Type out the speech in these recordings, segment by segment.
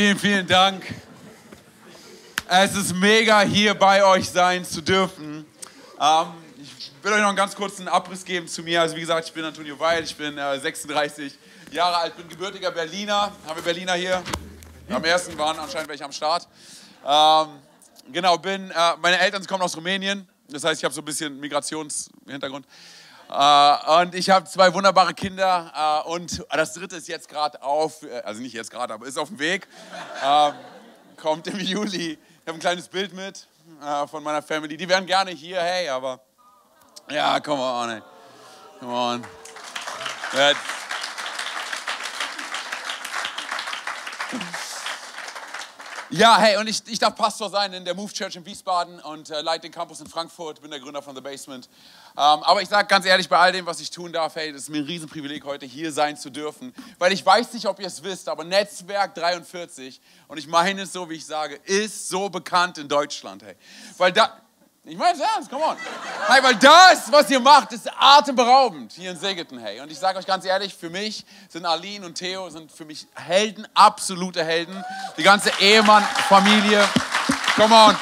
Vielen, vielen Dank. Es ist mega, hier bei euch sein zu dürfen. Ähm, ich will euch noch einen ganz kurzen Abriss geben zu mir. Also wie gesagt, ich bin Antonio Weil, ich bin äh, 36 Jahre alt, bin gebürtiger Berliner. Haben wir Berliner hier? Am ersten waren anscheinend welche am Start. Ähm, genau, bin, äh, meine Eltern kommen aus Rumänien. Das heißt, ich habe so ein bisschen Migrationshintergrund. Äh, und ich habe zwei wunderbare Kinder. Äh, und das dritte ist jetzt gerade auf, äh, also nicht jetzt gerade, aber ist auf dem Weg. Ähm, kommt im Juli. Ich habe ein kleines Bild mit von meiner Family. Die wären gerne hier, hey, aber ja, come on, ey. Come on. That's, Ja, hey, und ich, ich darf Pastor sein in der Move Church in Wiesbaden und äh, leite den Campus in Frankfurt, bin der Gründer von The Basement. Ähm, aber ich sage ganz ehrlich, bei all dem, was ich tun darf, hey, das ist mir ein Riesenprivileg, heute hier sein zu dürfen. Weil ich weiß nicht, ob ihr es wisst, aber Netzwerk 43, und ich meine es so, wie ich sage, ist so bekannt in Deutschland, hey. Weil da, ich meine es ernst, come on. Hey, weil das, was ihr macht, ist atemberaubend hier in Segeten, hey. Und ich sage euch ganz ehrlich, für mich sind Aline und Theo sind für mich Helden, absolute Helden. Die ganze Ehemann-Familie, come on.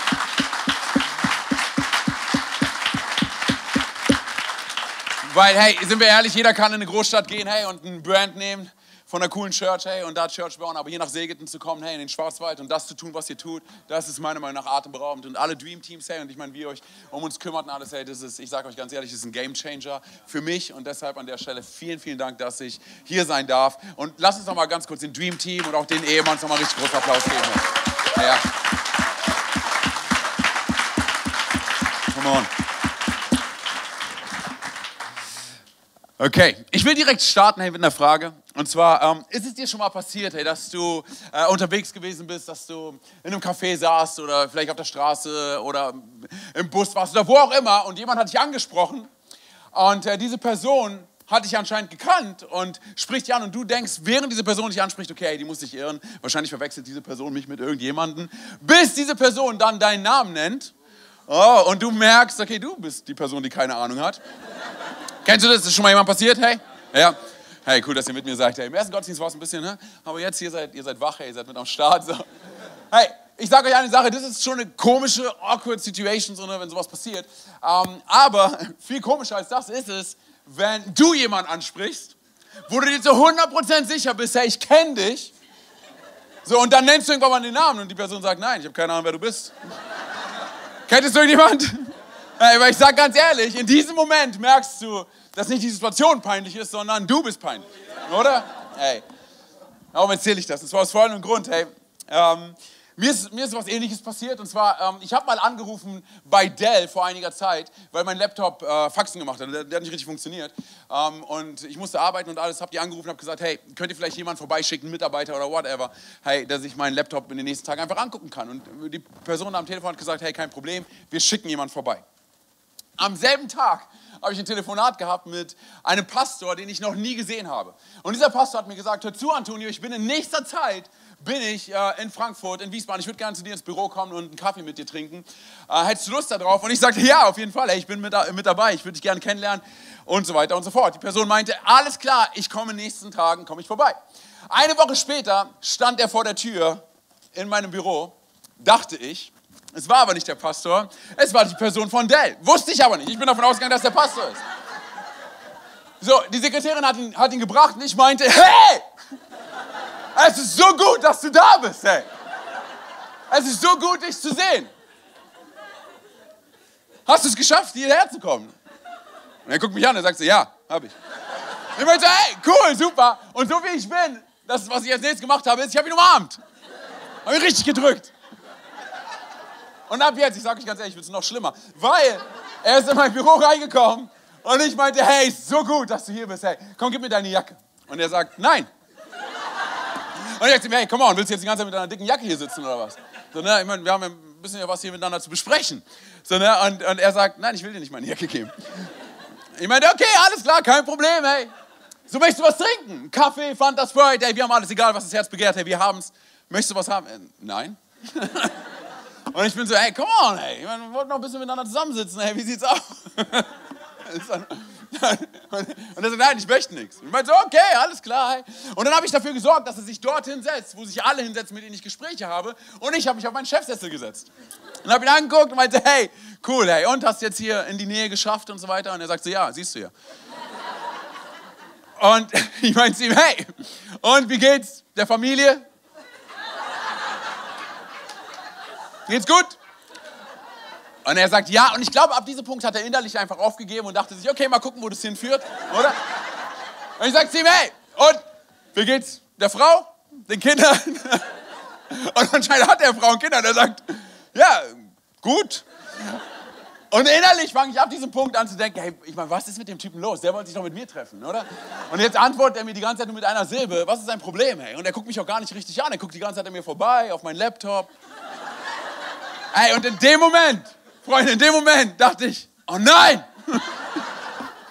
Weil, hey, sind wir ehrlich, jeder kann in eine Großstadt gehen, hey, und ein Brand nehmen von einer coolen Church, hey, und da Church bauen, aber hier nach Segeten zu kommen, hey, in den Schwarzwald und das zu tun, was ihr tut, das ist meiner Meinung nach atemberaubend. Und alle Dream Teams, hey, und ich meine, wie ihr euch um uns kümmert und alles, hey, das ist, ich sage euch ganz ehrlich, das ist ein Game Changer für mich und deshalb an der Stelle vielen, vielen Dank, dass ich hier sein darf. Und lasst uns noch mal ganz kurz den Dream Team und auch den Ehemann noch mal richtig großen Applaus geben. Ja. Come on. Okay, ich will direkt starten hey, mit einer Frage. Und zwar, ähm, ist es dir schon mal passiert, hey, dass du äh, unterwegs gewesen bist, dass du in einem Café saßt oder vielleicht auf der Straße oder im Bus warst oder wo auch immer und jemand hat dich angesprochen und äh, diese Person hat dich anscheinend gekannt und spricht dich an und du denkst, während diese Person dich anspricht, okay, die muss dich irren, wahrscheinlich verwechselt diese Person mich mit irgendjemandem, bis diese Person dann deinen Namen nennt oh, und du merkst, okay, du bist die Person, die keine Ahnung hat. Kennst du das? Ist schon mal jemand passiert? Hey? Ja. Hey, cool, dass ihr mit mir seid. Hey, Im ersten Gottesdienst war es ein bisschen, ne? aber jetzt ihr seid, ihr seid wach, hey, ihr seid mit am Start. So. Hey, ich sage euch eine Sache, das ist schon eine komische, awkward Situation, so, ne, wenn sowas passiert. Ähm, aber viel komischer als das ist es, wenn du jemanden ansprichst, wo du dir zu 100% sicher bist, hey, ich kenne dich. So, und dann nennst du irgendwann mal den Namen und die Person sagt, nein, ich habe keine Ahnung, wer du bist. Kennt es irgendjemand? Hey, aber ich sag ganz ehrlich, in diesem Moment merkst du, dass nicht die Situation peinlich ist, sondern du bist peinlich. Oder? Hey. Warum erzähle ich das? Das war aus folgendem Grund. Hey, ähm, mir, ist, mir ist was Ähnliches passiert. Und zwar, ähm, ich habe mal angerufen bei Dell vor einiger Zeit, weil mein Laptop äh, Faxen gemacht hat. Der, der, hat nicht richtig funktioniert. Ähm, und ich musste arbeiten und alles. Habe die angerufen und habe gesagt, hey, könnt ihr vielleicht jemanden vorbeischicken, Mitarbeiter oder whatever, hey, dass ich meinen Laptop in den nächsten Tagen einfach angucken kann. Und die Person am Telefon hat gesagt, hey, kein Problem, wir schicken jemanden vorbei. Am selben Tag habe ich ein Telefonat gehabt mit einem Pastor, den ich noch nie gesehen habe. Und dieser Pastor hat mir gesagt, hör zu, Antonio, ich bin in nächster Zeit bin ich äh, in Frankfurt, in Wiesbaden. Ich würde gerne zu dir ins Büro kommen und einen Kaffee mit dir trinken. Äh, hättest du Lust darauf? Und ich sagte, ja, auf jeden Fall. Hey, ich bin mit, mit dabei. Ich würde dich gerne kennenlernen und so weiter und so fort. Die Person meinte, alles klar, ich komme in den nächsten Tagen, komme ich vorbei. Eine Woche später stand er vor der Tür in meinem Büro, dachte ich, es war aber nicht der Pastor, es war die Person von Dell. Wusste ich aber nicht. Ich bin davon ausgegangen, dass der Pastor ist. So, die Sekretärin hat ihn, hat ihn gebracht und ich meinte, hey, es ist so gut, dass du da bist, hey. Es ist so gut, dich zu sehen. Hast du es geschafft, hierher zu kommen? Und er guckt mich an und sagt so, ja, habe ich. Ich meinte, hey, cool, super. Und so wie ich bin, das, was ich als nächstes gemacht habe, ist, ich habe ihn umarmt. Habe ihn richtig gedrückt. Und ab jetzt, ich sage euch ganz ehrlich, wird es noch schlimmer, weil er ist in mein Büro reingekommen und ich meinte, hey, so gut, dass du hier bist, hey, komm, gib mir deine Jacke. Und er sagt, nein. Und ich sagte, hey, komm on, willst du jetzt die ganze Zeit mit deiner dicken Jacke hier sitzen oder was? So, ne, ich meine, wir haben ja ein bisschen ja was hier miteinander zu besprechen. So, ne, und, und er sagt, nein, ich will dir nicht meine Jacke geben. Ich meinte, okay, alles klar, kein Problem, hey. So, möchtest du was trinken? Kaffee, Fanta, Sprite, hey, wir haben alles, egal was das Herz begehrt, hey, wir haben's. Möchtest du was haben? Äh, nein. Und ich bin so, hey, come on, hey, wir wollten noch ein bisschen miteinander zusammensitzen, hey, wie sieht's aus? und er sagt, nein, ich möchte nichts. Ich meinte so, okay, alles klar. Und dann habe ich dafür gesorgt, dass er sich dort hinsetzt, wo sich alle hinsetzen, mit denen ich Gespräche habe. Und ich habe mich auf meinen Chefsessel gesetzt. Und habe ihn angeguckt und meinte, hey, cool, hey, und hast jetzt hier in die Nähe geschafft und so weiter. Und er sagt so, ja, siehst du ja. Und ich meinte zu ihm, hey, und wie geht's der Familie? Geht's gut? Und er sagt ja. Und ich glaube, ab diesem Punkt hat er innerlich einfach aufgegeben und dachte sich, okay, mal gucken, wo das hinführt, oder? Und ich sage zu ihm, hey, und wie geht's der Frau, den Kindern? Und anscheinend hat er Frau und Kinder. Und er sagt, ja, gut. Und innerlich fange ich ab diesem Punkt an zu denken, hey, ich meine, was ist mit dem Typen los? Der wollte sich doch mit mir treffen, oder? Und jetzt antwortet er mir die ganze Zeit nur mit einer Silbe. Was ist sein Problem, hey? Und er guckt mich auch gar nicht richtig an. Er guckt die ganze Zeit an mir vorbei, auf meinen Laptop. Ey, und in dem Moment Freunde, in dem Moment dachte ich, oh nein,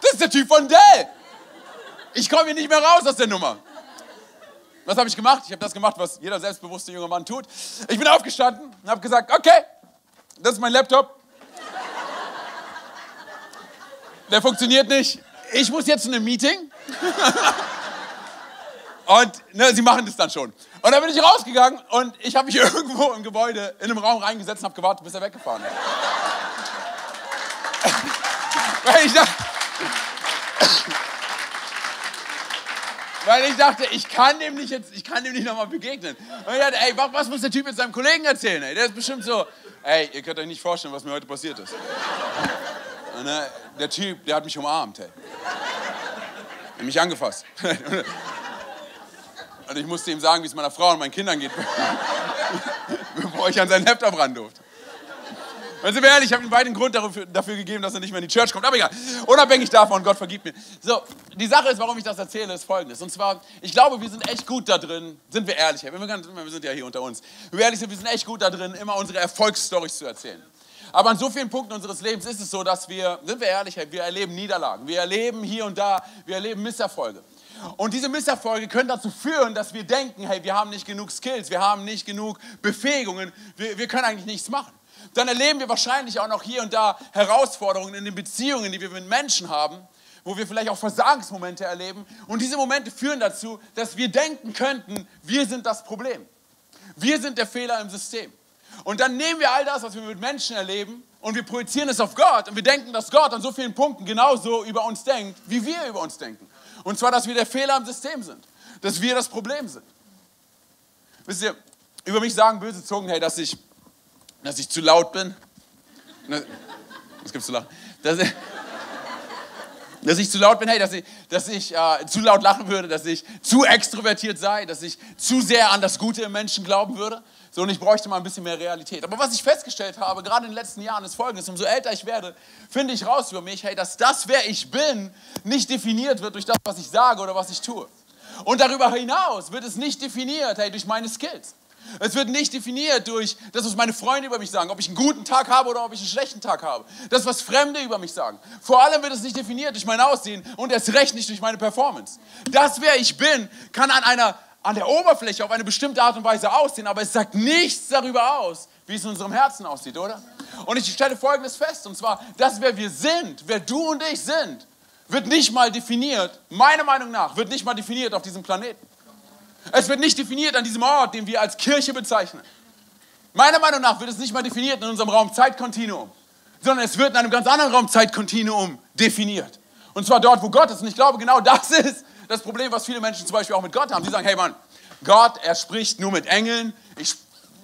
das ist der Typ von Dell. Ich komme hier nicht mehr raus aus der Nummer. Was habe ich gemacht? Ich habe das gemacht, was jeder selbstbewusste junge Mann tut. Ich bin aufgestanden und habe gesagt, okay, das ist mein Laptop. Der funktioniert nicht. Ich muss jetzt in einem Meeting. Und ne, sie machen das dann schon. Und dann bin ich rausgegangen und ich habe mich irgendwo im Gebäude in einem Raum reingesetzt und habe gewartet, bis er weggefahren ist. weil, ich dachte, weil ich dachte, ich kann dem nicht jetzt, ich kann dem nicht nochmal begegnen. Und ich dachte, ey, was muss der Typ jetzt seinem Kollegen erzählen? Ey? Der ist bestimmt so, ey, ihr könnt euch nicht vorstellen, was mir heute passiert ist. Und, ne, der Typ, der hat mich umarmt, ey. Er hat mich angefasst. Und ich musste ihm sagen, wie es meiner Frau und meinen Kindern geht, bevor ich an seinen Laptop ran durfte. Und sind wir ehrlich, ich habe ihm beiden Grund dafür, dafür, gegeben, dass er nicht mehr in die Church kommt. Aber egal, unabhängig davon, Gott vergibt mir. So, die Sache ist, warum ich das erzähle, ist folgendes. Und zwar, ich glaube, wir sind echt gut da drin, sind wir ehrlich, wir, wir sind ja hier unter uns. Wenn wir ehrlich sind, wir sind echt gut da drin, immer unsere Erfolgsstories zu erzählen. Aber an so vielen Punkten unseres Lebens ist es so, dass wir, sind wir ehrlich, wir erleben Niederlagen. Wir erleben hier und da, wir erleben Misserfolge. Und diese Misserfolge können dazu führen, dass wir denken, hey, wir haben nicht genug Skills, wir haben nicht genug Befähigungen, wir, wir können eigentlich nichts machen. Dann erleben wir wahrscheinlich auch noch hier und da Herausforderungen in den Beziehungen, die wir mit Menschen haben, wo wir vielleicht auch Versagensmomente erleben. Und diese Momente führen dazu, dass wir denken könnten, wir sind das Problem. Wir sind der Fehler im System. Und dann nehmen wir all das, was wir mit Menschen erleben, und wir projizieren es auf Gott und wir denken, dass Gott an so vielen Punkten genauso über uns denkt, wie wir über uns denken. Und zwar, dass wir der Fehler im System sind. Dass wir das Problem sind. Wisst ihr, über mich sagen böse Zungen, hey, dass ich, dass ich zu laut bin. Was gibt's zu lachen? Dass dass ich zu laut bin, hey, dass ich, dass ich äh, zu laut lachen würde, dass ich zu extrovertiert sei, dass ich zu sehr an das Gute im Menschen glauben würde. So, und ich bräuchte mal ein bisschen mehr Realität. Aber was ich festgestellt habe, gerade in den letzten Jahren, ist folgendes: Umso älter ich werde, finde ich raus über mich, hey, dass das, wer ich bin, nicht definiert wird durch das, was ich sage oder was ich tue. Und darüber hinaus wird es nicht definiert, hey, durch meine Skills. Es wird nicht definiert durch das, was meine Freunde über mich sagen, ob ich einen guten Tag habe oder ob ich einen schlechten Tag habe. Das, was Fremde über mich sagen. Vor allem wird es nicht definiert durch mein Aussehen und erst recht nicht durch meine Performance. Das, wer ich bin, kann an einer an der Oberfläche auf eine bestimmte Art und Weise aussehen, aber es sagt nichts darüber aus, wie es in unserem Herzen aussieht, oder? Und ich stelle Folgendes fest, und zwar, dass wer wir sind, wer du und ich sind, wird nicht mal definiert, meiner Meinung nach, wird nicht mal definiert auf diesem Planeten. Es wird nicht definiert an diesem Ort, den wir als Kirche bezeichnen. Meiner Meinung nach wird es nicht mal definiert in unserem Raum-Zeitkontinuum, sondern es wird in einem ganz anderen Raum-Zeitkontinuum definiert. Und zwar dort, wo Gott ist. Und ich glaube, genau das ist, das Problem, was viele Menschen zum Beispiel auch mit Gott haben. Die sagen, hey Mann, Gott, er spricht nur mit Engeln. Ich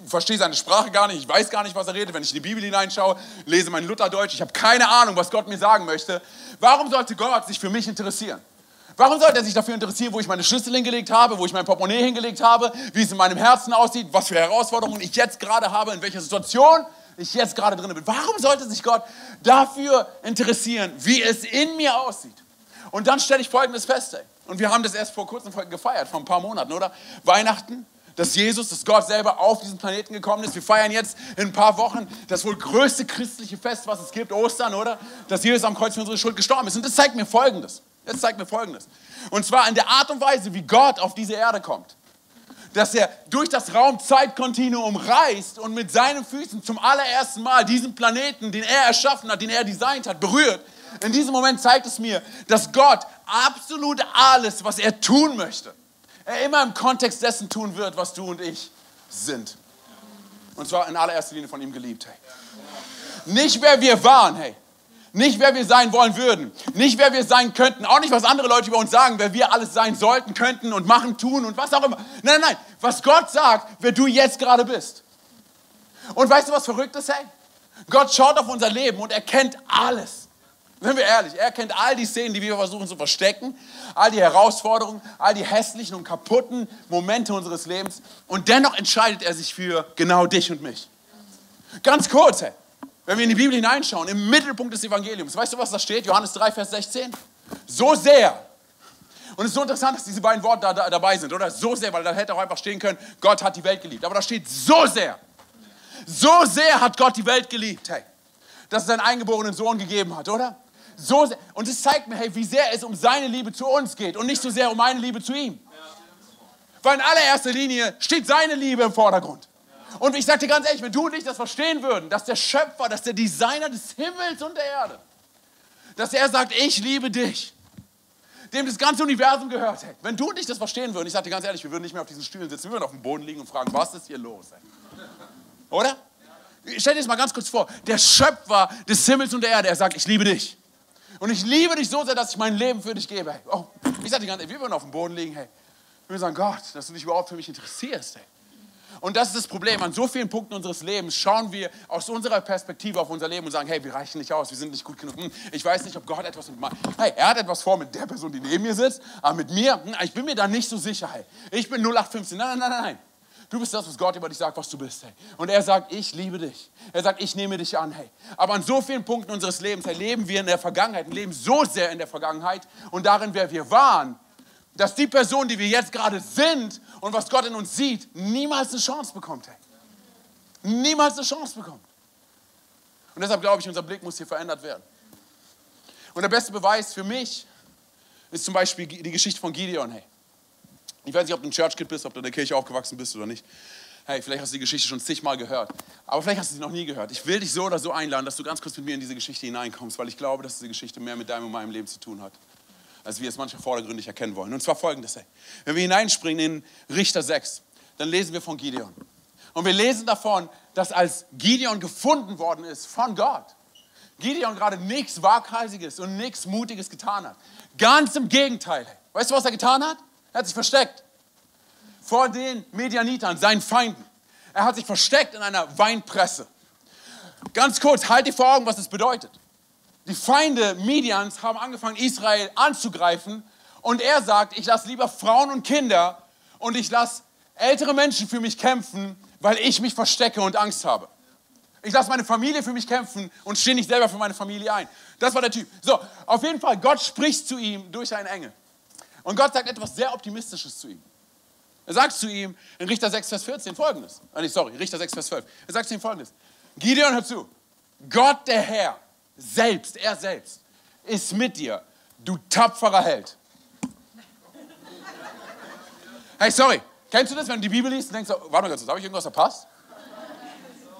verstehe seine Sprache gar nicht. Ich weiß gar nicht, was er redet. Wenn ich in die Bibel hineinschaue, lese mein Lutherdeutsch. Ich habe keine Ahnung, was Gott mir sagen möchte. Warum sollte Gott sich für mich interessieren? Warum sollte er sich dafür interessieren, wo ich meine Schlüssel hingelegt habe, wo ich mein Portemonnaie hingelegt habe, wie es in meinem Herzen aussieht, was für Herausforderungen ich jetzt gerade habe, in welcher Situation ich jetzt gerade drin bin? Warum sollte sich Gott dafür interessieren, wie es in mir aussieht? Und dann stelle ich Folgendes fest. Ey. Und wir haben das erst vor kurzem gefeiert, vor ein paar Monaten, oder? Weihnachten, dass Jesus, dass Gott selber auf diesen Planeten gekommen ist. Wir feiern jetzt in ein paar Wochen das wohl größte christliche Fest, was es gibt, Ostern, oder? Dass Jesus am Kreuz für unsere Schuld gestorben ist. Und das zeigt mir Folgendes. Das zeigt mir Folgendes. Und zwar in der Art und Weise, wie Gott auf diese Erde kommt. Dass er durch das Raum-Zeit-Kontinuum reist und mit seinen Füßen zum allerersten Mal diesen Planeten, den er erschaffen hat, den er designt hat, berührt In diesem Moment zeigt es mir, dass Gott absolut alles, was er tun möchte, er immer im Kontext dessen tun wird, was du und ich sind. Und zwar in allererster Linie von ihm geliebt. Hey. Nicht wer wir waren, hey. Nicht wer wir sein wollen würden. Nicht wer wir sein könnten. Auch nicht, was andere Leute über uns sagen, wer wir alles sein sollten, könnten und machen, tun und was auch immer. Nein, nein, nein. Was Gott sagt, wer du jetzt gerade bist. Und weißt du, was verrückt ist, hey? Gott schaut auf unser Leben und er kennt alles. Sind wir ehrlich, er kennt all die Szenen, die wir versuchen zu verstecken, all die Herausforderungen, all die hässlichen und kaputten Momente unseres Lebens. Und dennoch entscheidet er sich für genau dich und mich. Ganz kurz, hey, wenn wir in die Bibel hineinschauen, im Mittelpunkt des Evangeliums, weißt du, was da steht? Johannes 3, Vers 16. So sehr. Und es ist so interessant, dass diese beiden Worte da, da, dabei sind, oder? So sehr, weil da hätte auch einfach stehen können, Gott hat die Welt geliebt. Aber da steht so sehr. So sehr hat Gott die Welt geliebt, hey, dass es seinen eingeborenen Sohn gegeben hat, oder? So sehr. Und es zeigt mir, hey, wie sehr es um seine Liebe zu uns geht und nicht so sehr um meine Liebe zu ihm. Weil in allererster Linie steht seine Liebe im Vordergrund. Und ich sage dir ganz ehrlich, wenn du und ich das verstehen würden, dass der Schöpfer, dass der Designer des Himmels und der Erde, dass er sagt, ich liebe dich, dem das ganze Universum gehört, hey, wenn du und ich das verstehen würden, ich sage dir ganz ehrlich, wir würden nicht mehr auf diesen Stühlen sitzen, wir würden auf dem Boden liegen und fragen, was ist hier los? Hey? Oder? Stell dir das mal ganz kurz vor, der Schöpfer des Himmels und der Erde, er sagt, ich liebe dich. Und ich liebe dich so sehr, dass ich mein Leben für dich gebe. Hey, oh, ich sage dir ganz ehrlich, wir würden auf dem Boden liegen, hey. Wir würden sagen, Gott, dass du dich überhaupt für mich interessierst, hey. Und das ist das Problem. An so vielen Punkten unseres Lebens schauen wir aus unserer Perspektive auf unser Leben und sagen, hey, wir reichen nicht aus, wir sind nicht gut genug. Hm, ich weiß nicht, ob Gott etwas mit mir Hey, er hat etwas vor mit der Person, die neben mir sitzt, aber mit mir, hm, ich bin mir da nicht so sicher. Hey. Ich bin 0815. Nein, nein, nein, nein. Du bist das, was Gott über dich sagt, was du bist. Hey. Und er sagt, ich liebe dich. Er sagt, ich nehme dich an. Hey. Aber an so vielen Punkten unseres Lebens hey, leben wir in der Vergangenheit, leben so sehr in der Vergangenheit und darin, wer wir waren, dass die Person, die wir jetzt gerade sind und was Gott in uns sieht, niemals eine Chance bekommt. Hey. Niemals eine Chance bekommt. Und deshalb glaube ich, unser Blick muss hier verändert werden. Und der beste Beweis für mich ist zum Beispiel die Geschichte von Gideon. Hey. Ich weiß nicht, ob du ein Church-Kid bist, ob du in der Kirche aufgewachsen bist oder nicht. Hey, vielleicht hast du die Geschichte schon zigmal gehört. Aber vielleicht hast du sie noch nie gehört. Ich will dich so oder so einladen, dass du ganz kurz mit mir in diese Geschichte hineinkommst, weil ich glaube, dass diese Geschichte mehr mit deinem und meinem Leben zu tun hat als wir es manchmal vordergründig erkennen wollen. Und zwar folgendes, wenn wir hineinspringen in Richter 6, dann lesen wir von Gideon. Und wir lesen davon, dass als Gideon gefunden worden ist von Gott, Gideon gerade nichts Waghalsiges und nichts Mutiges getan hat. Ganz im Gegenteil. Weißt du, was er getan hat? Er hat sich versteckt vor den Medianitern, seinen Feinden. Er hat sich versteckt in einer Weinpresse. Ganz kurz, halt dir vor Augen, was das bedeutet. Die Feinde Midians haben angefangen, Israel anzugreifen. Und er sagt, ich lasse lieber Frauen und Kinder und ich lasse ältere Menschen für mich kämpfen, weil ich mich verstecke und Angst habe. Ich lasse meine Familie für mich kämpfen und stehe nicht selber für meine Familie ein. Das war der Typ. So, auf jeden Fall, Gott spricht zu ihm durch einen Engel. Und Gott sagt etwas sehr Optimistisches zu ihm. Er sagt zu ihm in Richter 6, Vers 14 folgendes. Ah, sorry, Richter 6, Vers 12. Er sagt zu ihm folgendes. Gideon, hör zu. Gott der Herr selbst, er selbst, ist mit dir, du tapferer Held. Hey, sorry, kennst du das, wenn du die Bibel liest und denkst, warte mal kurz, habe ich irgendwas verpasst?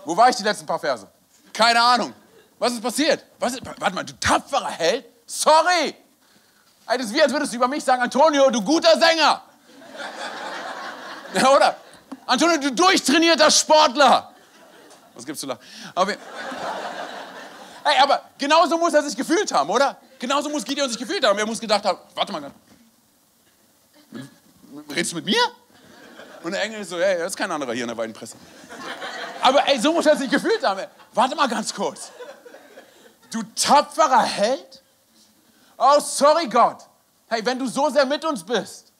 Wo war ich die letzten paar Verse? Keine Ahnung. Was ist passiert? Was ist, warte mal, du tapferer Held? Sorry! Hey, das ist wie, als würdest du über mich sagen, Antonio, du guter Sänger. Ja, oder? Antonio, du durchtrainierter Sportler. Was gibt's zu lachen? Aber, Hey, aber genauso muss er sich gefühlt haben, oder? Genauso muss Gideon sich gefühlt haben. Er muss gedacht haben, warte mal, redest du mit mir? Und der Engel ist so, hey, da ist kein anderer hier in der Weinpresse. Aber ey, so muss er sich gefühlt haben. Warte mal ganz kurz. Du tapferer Held? Oh, sorry Gott. Hey, wenn du so sehr mit uns bist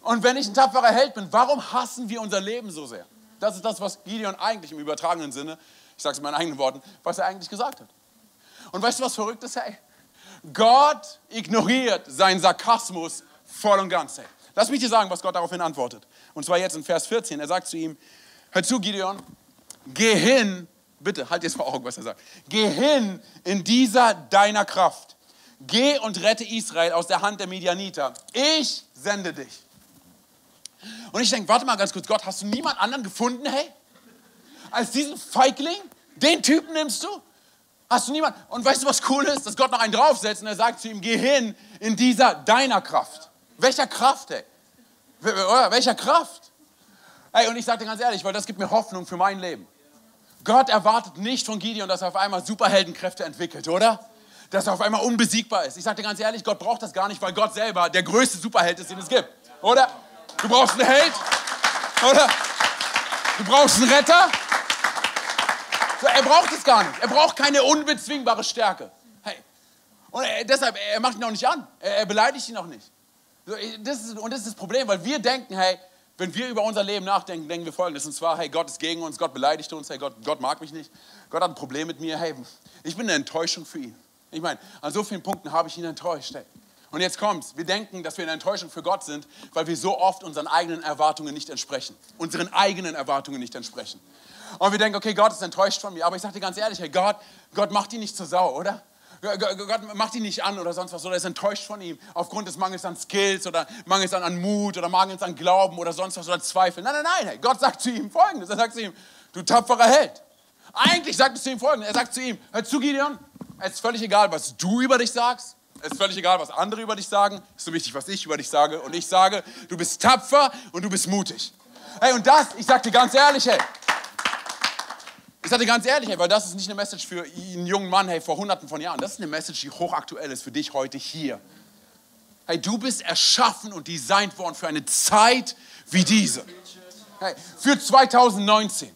und wenn ich ein tapferer Held bin, warum hassen wir unser Leben so sehr? Das ist das, was Gideon eigentlich im übertragenen Sinne, ich sage es in meinen eigenen Worten, was er eigentlich gesagt hat. Und weißt du, was verrückt ist? Hey, Gott ignoriert seinen Sarkasmus voll und ganz. Hey. Lass mich dir sagen, was Gott daraufhin antwortet. Und zwar jetzt in Vers 14. Er sagt zu ihm, hör zu, Gideon, geh hin, bitte, halt jetzt vor Augen, was er sagt. Geh hin in dieser deiner Kraft. Geh und rette Israel aus der Hand der Medianiter. Ich sende dich. Und ich denke, warte mal ganz kurz, Gott, hast du niemand anderen gefunden, hey? Als diesen Feigling? Den Typen nimmst du? Hast du niemanden? Und weißt du, was cool ist? Dass Gott noch einen draufsetzt und er sagt zu ihm, geh hin in dieser deiner Kraft. Welcher Kraft, ey? Welcher Kraft? Ey, und ich sage dir ganz ehrlich, weil das gibt mir Hoffnung für mein Leben. Gott erwartet nicht von Gideon, dass er auf einmal Superheldenkräfte entwickelt, oder? Dass er auf einmal unbesiegbar ist. Ich sage dir ganz ehrlich, Gott braucht das gar nicht, weil Gott selber der größte Superheld ist, den es gibt, oder? Du brauchst einen Held, oder? Du brauchst einen Retter. Er braucht es gar nicht. Er braucht keine unbezwingbare Stärke. Hey. Und er, deshalb, er macht ihn auch nicht an. Er, er beleidigt ihn auch nicht. Das ist, und das ist das Problem, weil wir denken, hey, wenn wir über unser Leben nachdenken, denken wir folgendes. Und zwar, hey, Gott ist gegen uns, Gott beleidigt uns, hey, Gott, Gott mag mich nicht, Gott hat ein Problem mit mir, hey, ich bin eine Enttäuschung für ihn. Ich meine, an so vielen Punkten habe ich ihn enttäuscht. Hey. Und jetzt kommt's. Wir denken, dass wir eine Enttäuschung für Gott sind, weil wir so oft unseren eigenen Erwartungen nicht entsprechen. Unseren eigenen Erwartungen nicht entsprechen. Und wir denken, okay, Gott ist enttäuscht von mir. Aber ich sage dir ganz ehrlich, hey, Gott, Gott macht ihn nicht zur Sau, oder? Gott macht ihn nicht an oder sonst was, oder ist enttäuscht von ihm aufgrund des Mangels an Skills oder Mangels an, an Mut oder Mangels an Glauben oder sonst was oder Zweifel. Nein, nein, nein, hey, Gott sagt zu ihm folgendes: Er sagt zu ihm, du tapferer Held. Eigentlich sagt es zu ihm folgendes: Er sagt zu ihm, hör zu, Gideon, es ist völlig egal, was du über dich sagst, es ist völlig egal, was andere über dich sagen, es ist so wichtig, was ich über dich sage. Und ich sage, du bist tapfer und du bist mutig. Hey, und das, ich sag dir ganz ehrlich, hey, ich sage dir ganz ehrlich, weil das ist nicht eine Message für einen jungen Mann hey, vor hunderten von Jahren. Das ist eine Message, die hochaktuell ist für dich heute hier. Hey, du bist erschaffen und designt worden für eine Zeit wie diese. Hey, für 2019.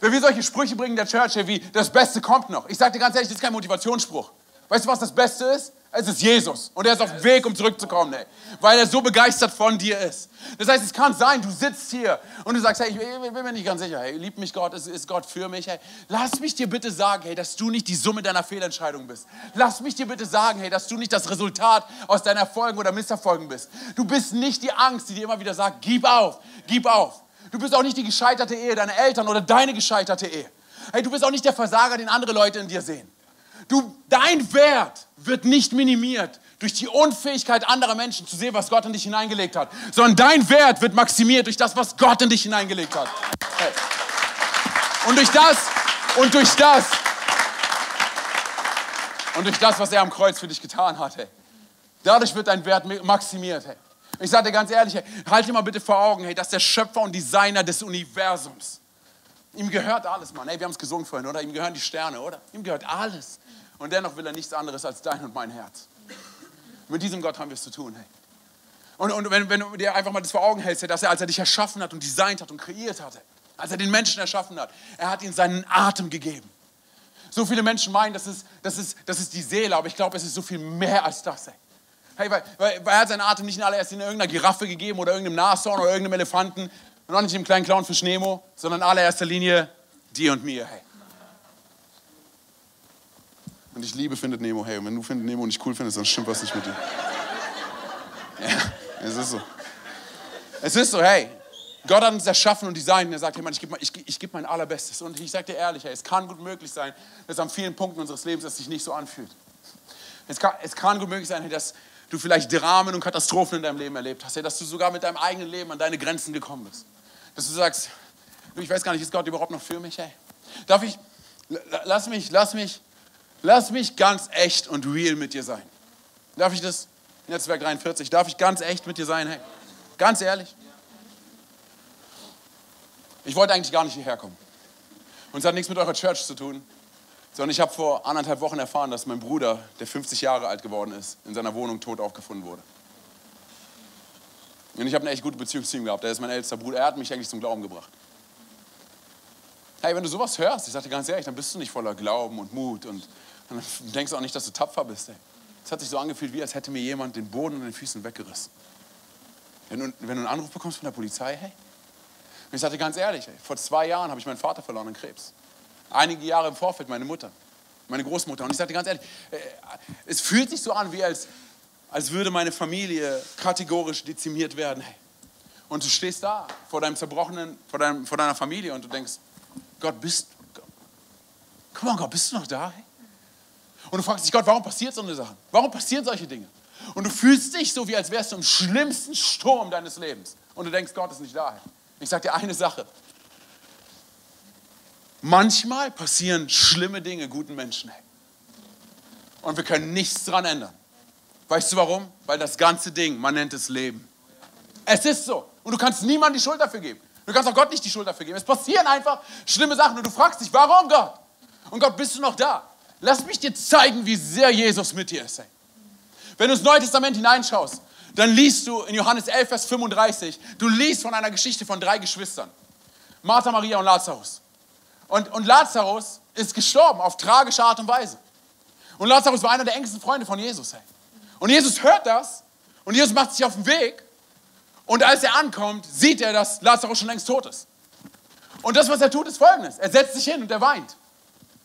Wenn wir solche Sprüche bringen in der Church, hey, wie das Beste kommt noch. Ich sage dir ganz ehrlich, das ist kein Motivationsspruch. Weißt du, was das Beste ist? Es ist Jesus. Und er ist auf dem Weg, um zurückzukommen, ey. weil er so begeistert von dir ist. Das heißt, es kann sein, du sitzt hier und du sagst, hey, ich bin mir nicht ganz sicher, hey, liebt mich Gott, ist, ist Gott für mich? Hey, lass mich dir bitte sagen, hey, dass du nicht die Summe deiner Fehlentscheidungen bist. Lass mich dir bitte sagen, hey, dass du nicht das Resultat aus deinen Erfolgen oder Misserfolgen bist. Du bist nicht die Angst, die dir immer wieder sagt, gib auf, gib auf. Du bist auch nicht die gescheiterte Ehe deiner Eltern oder deine gescheiterte Ehe. Hey, du bist auch nicht der Versager, den andere Leute in dir sehen. Du, dein Wert wird nicht minimiert durch die Unfähigkeit anderer Menschen zu sehen, was Gott in dich hineingelegt hat, sondern dein Wert wird maximiert durch das, was Gott in dich hineingelegt hat. Und durch das, und durch das, und durch das, was er am Kreuz für dich getan hat. Dadurch wird dein Wert maximiert, hey. Ich sage dir ganz ehrlich, hey, halt dir mal bitte vor Augen, hey, dass der Schöpfer und Designer des Universums, ihm gehört alles, Mann. Hey, wir haben es gesungen vorhin, oder? Ihm gehören die Sterne, oder? Ihm gehört alles. Und dennoch will er nichts anderes als dein und mein Herz. Mit diesem Gott haben wir es zu tun. Hey. Und, und wenn, wenn, du dir einfach mal das vor Augen hältst, dass er, als er dich erschaffen hat und designt hat und kreiert hatte, als er den Menschen erschaffen hat, er hat ihm seinen Atem gegeben. So viele Menschen meinen, das ist, das ist, das ist die Seele, aber ich glaube, es ist so viel mehr als das. Hey. Hey, weil, weil, weil, er hat seinen Atem nicht in allererster Linie irgendeiner Giraffe gegeben oder irgendeinem Nashorn oder irgendeinem Elefanten und auch nicht dem kleinen Clown für Nemo, sondern in allererster Linie dir und mir. Hey. Und ich liebe Findet Nemo. Hey, und wenn du Findet Nemo nicht cool findest, dann stimmt was nicht mit dir. Ja, es ist so. Es ist so, hey, Gott hat uns erschaffen und designt er sagt, hey Mann, ich gebe ich, ich geb mein Allerbestes. Und ich sage dir ehrlich, hey, es kann gut möglich sein, dass an vielen Punkten unseres Lebens es sich nicht so anfühlt. Es kann, es kann gut möglich sein, hey, dass du vielleicht Dramen und Katastrophen in deinem Leben erlebt hast, hey, dass du sogar mit deinem eigenen Leben an deine Grenzen gekommen bist. Dass du sagst, ich weiß gar nicht, ist Gott überhaupt noch für mich? Hey? Darf ich, lass mich, lass mich Lass mich ganz echt und real mit dir sein. Darf ich das? Netzwerk 43, darf ich ganz echt mit dir sein? Hey, ganz ehrlich. Ich wollte eigentlich gar nicht hierher kommen. Und es hat nichts mit eurer Church zu tun, sondern ich habe vor anderthalb Wochen erfahren, dass mein Bruder, der 50 Jahre alt geworden ist, in seiner Wohnung tot aufgefunden wurde. Und ich habe eine echt gute Beziehung zu ihm gehabt. Er ist mein ältester Bruder. Er hat mich eigentlich zum Glauben gebracht. Hey, wenn du sowas hörst, ich dir ganz ehrlich, dann bist du nicht voller Glauben und Mut und dann denkst du auch nicht, dass du tapfer bist. Es hat sich so angefühlt, wie als hätte mir jemand den Boden unter den Füßen weggerissen. Wenn du, wenn du einen Anruf bekommst von der Polizei, hey. Und ich sagte ganz ehrlich, hey, vor zwei Jahren habe ich meinen Vater verloren an Krebs. Einige Jahre im Vorfeld meine Mutter, meine Großmutter. Und ich sagte ganz ehrlich, äh, es fühlt sich so an, wie als, als würde meine Familie kategorisch dezimiert werden. Hey. Und du stehst da vor deinem zerbrochenen, vor, deinem, vor deiner Familie und du denkst, Gott, bist, komm on, Gott, bist du noch da? Und du fragst dich, Gott, warum passiert so eine Sache? Warum passieren solche Dinge? Und du fühlst dich so, wie als wärst du im schlimmsten Sturm deines Lebens. Und du denkst, Gott ist nicht da. Ich sage dir eine Sache. Manchmal passieren schlimme Dinge guten Menschen. und wir können nichts dran ändern. Weißt du warum? Weil das ganze Ding, man nennt es Leben. Es ist so. Und du kannst niemandem die Schuld dafür geben. Du kannst auch Gott nicht die Schuld dafür geben. Es passieren einfach schlimme Sachen und du fragst dich, warum Gott? Und Gott, bist du noch da? Lass mich dir zeigen, wie sehr Jesus mit dir ist. Wenn du ins Neue Testament hineinschaust, dann liest du in Johannes 11, Vers 35, du liest von einer Geschichte von drei Geschwistern. Martha, Maria und Lazarus. Und, und Lazarus ist gestorben auf tragische Art und Weise. Und Lazarus war einer der engsten Freunde von Jesus. Hey. Und Jesus hört das und Jesus macht sich auf den Weg. Und als er ankommt, sieht er, dass Lazarus schon längst tot ist. Und das, was er tut, ist folgendes. Er setzt sich hin und er weint.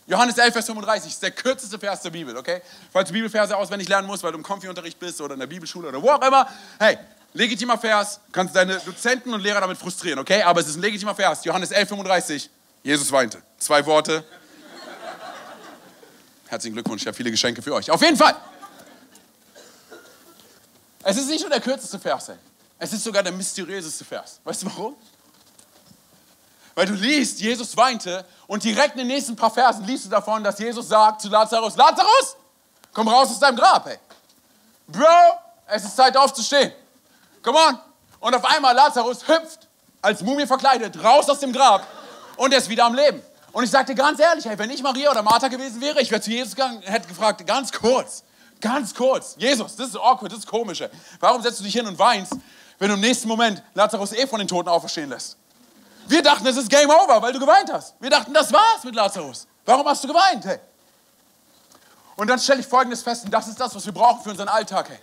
Johannes 11, Vers 35 ist der kürzeste Vers der Bibel, okay? Falls du Bibelverse auswendig lernen musst, weil du im Konfi-Unterricht bist oder in der Bibelschule oder wo auch immer, hey, legitimer Vers, kannst deine Dozenten und Lehrer damit frustrieren, okay? Aber es ist ein legitimer Vers. Johannes 11, 35, Jesus weinte. Zwei Worte. Herzlichen Glückwunsch, ich habe viele Geschenke für euch. Auf jeden Fall. Es ist nicht nur der kürzeste Vers, ey. Es ist sogar der mysteriöseste Vers. Weißt du warum? Weil du liest, Jesus weinte und direkt in den nächsten paar Versen liest du davon, dass Jesus sagt zu Lazarus, Lazarus, komm raus aus deinem Grab, ey. Bro, es ist Zeit aufzustehen. Come on. Und auf einmal Lazarus hüpft, als Mumie verkleidet, raus aus dem Grab und er ist wieder am Leben. Und ich sagte ganz ehrlich, hey, wenn ich Maria oder Martha gewesen wäre, ich wäre zu Jesus gegangen, hätte gefragt, ganz kurz, ganz kurz, Jesus, das ist awkward, das ist komisch. Ey. Warum setzt du dich hin und weinst, wenn du im nächsten Moment Lazarus eh von den Toten auferstehen lässt? Wir dachten, es ist Game Over, weil du geweint hast. Wir dachten, das war's mit Lazarus. Warum hast du geweint? Hey? Und dann stelle ich Folgendes fest, und das ist das, was wir brauchen für unseren Alltag. Hey.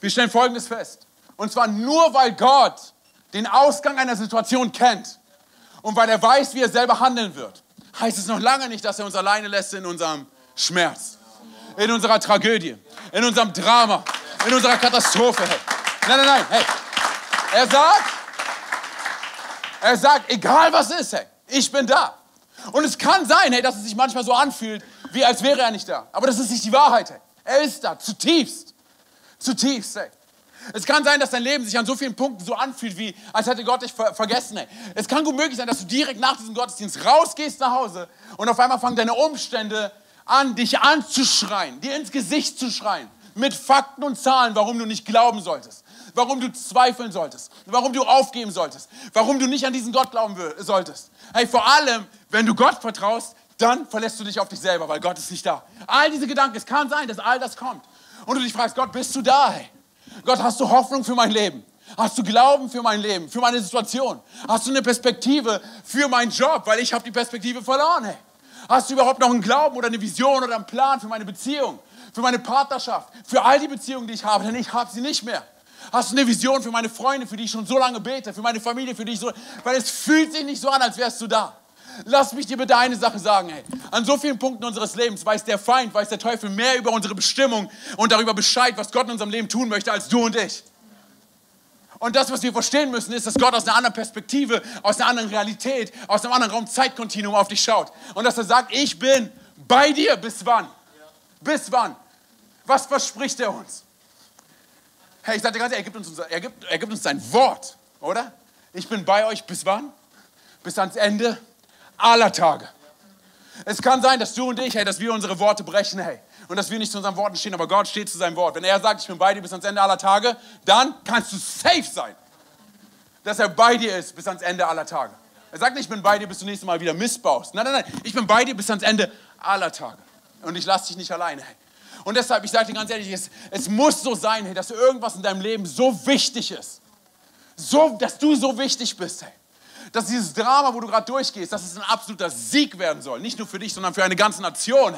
Wir stellen Folgendes fest. Und zwar nur, weil Gott den Ausgang einer Situation kennt und weil er weiß, wie er selber handeln wird, heißt es noch lange nicht, dass er uns alleine lässt in unserem Schmerz, in unserer Tragödie, in unserem Drama, in unserer Katastrophe. Hey. Nein, nein, nein. Hey. Er sagt, er sagt, egal was ist, hey, ich bin da. Und es kann sein, hey, dass es sich manchmal so anfühlt, wie als wäre er nicht da. Aber das ist nicht die Wahrheit. Hey. Er ist da, zutiefst. Zutiefst. Hey. Es kann sein, dass dein Leben sich an so vielen Punkten so anfühlt, wie als hätte Gott dich ver vergessen. Hey. Es kann gut möglich sein, dass du direkt nach diesem Gottesdienst rausgehst nach Hause und auf einmal fangen deine Umstände an, dich anzuschreien, dir ins Gesicht zu schreien, mit Fakten und Zahlen, warum du nicht glauben solltest warum du zweifeln solltest, warum du aufgeben solltest, warum du nicht an diesen Gott glauben solltest. Hey, vor allem, wenn du Gott vertraust, dann verlässt du dich auf dich selber, weil Gott ist nicht da. All diese Gedanken, es kann sein, dass all das kommt. Und du dich fragst, Gott, bist du da? Hey? Gott, hast du Hoffnung für mein Leben? Hast du Glauben für mein Leben, für meine Situation? Hast du eine Perspektive für meinen Job, weil ich habe die Perspektive verloren? Hey? Hast du überhaupt noch einen Glauben oder eine Vision oder einen Plan für meine Beziehung, für meine Partnerschaft, für all die Beziehungen, die ich habe? Denn ich habe sie nicht mehr. Hast du eine Vision für meine Freunde, für die ich schon so lange bete, für meine Familie, für die ich so, weil es fühlt sich nicht so an, als wärst du da. Lass mich dir bitte eine Sache sagen, hey. An so vielen Punkten unseres Lebens weiß der Feind, weiß der Teufel mehr über unsere Bestimmung und darüber Bescheid, was Gott in unserem Leben tun möchte, als du und ich. Und das, was wir verstehen müssen, ist, dass Gott aus einer anderen Perspektive, aus einer anderen Realität, aus einem anderen Raum-Zeitkontinuum auf dich schaut. Und dass er sagt, ich bin bei dir. Bis wann? Bis wann? Was verspricht er uns? Hey, ich dir ganz ehrlich, er gibt, uns er, gibt, er gibt uns sein Wort, oder? Ich bin bei euch bis wann? Bis ans Ende aller Tage. Es kann sein, dass du und ich, hey, dass wir unsere Worte brechen, hey, und dass wir nicht zu unseren Worten stehen, aber Gott steht zu seinem Wort. Wenn er sagt, ich bin bei dir bis ans Ende aller Tage, dann kannst du safe sein, dass er bei dir ist bis ans Ende aller Tage. Er sagt nicht, ich bin bei dir, bis du nächstes Mal wieder missbaust. Nein, nein, nein, ich bin bei dir bis ans Ende aller Tage. Und ich lasse dich nicht alleine. Hey. Und deshalb, ich sage dir ganz ehrlich, es, es muss so sein, hey, dass irgendwas in deinem Leben so wichtig ist. So, dass du so wichtig bist, hey. Dass dieses Drama, wo du gerade durchgehst, dass es ein absoluter Sieg werden soll. Nicht nur für dich, sondern für eine ganze Nation.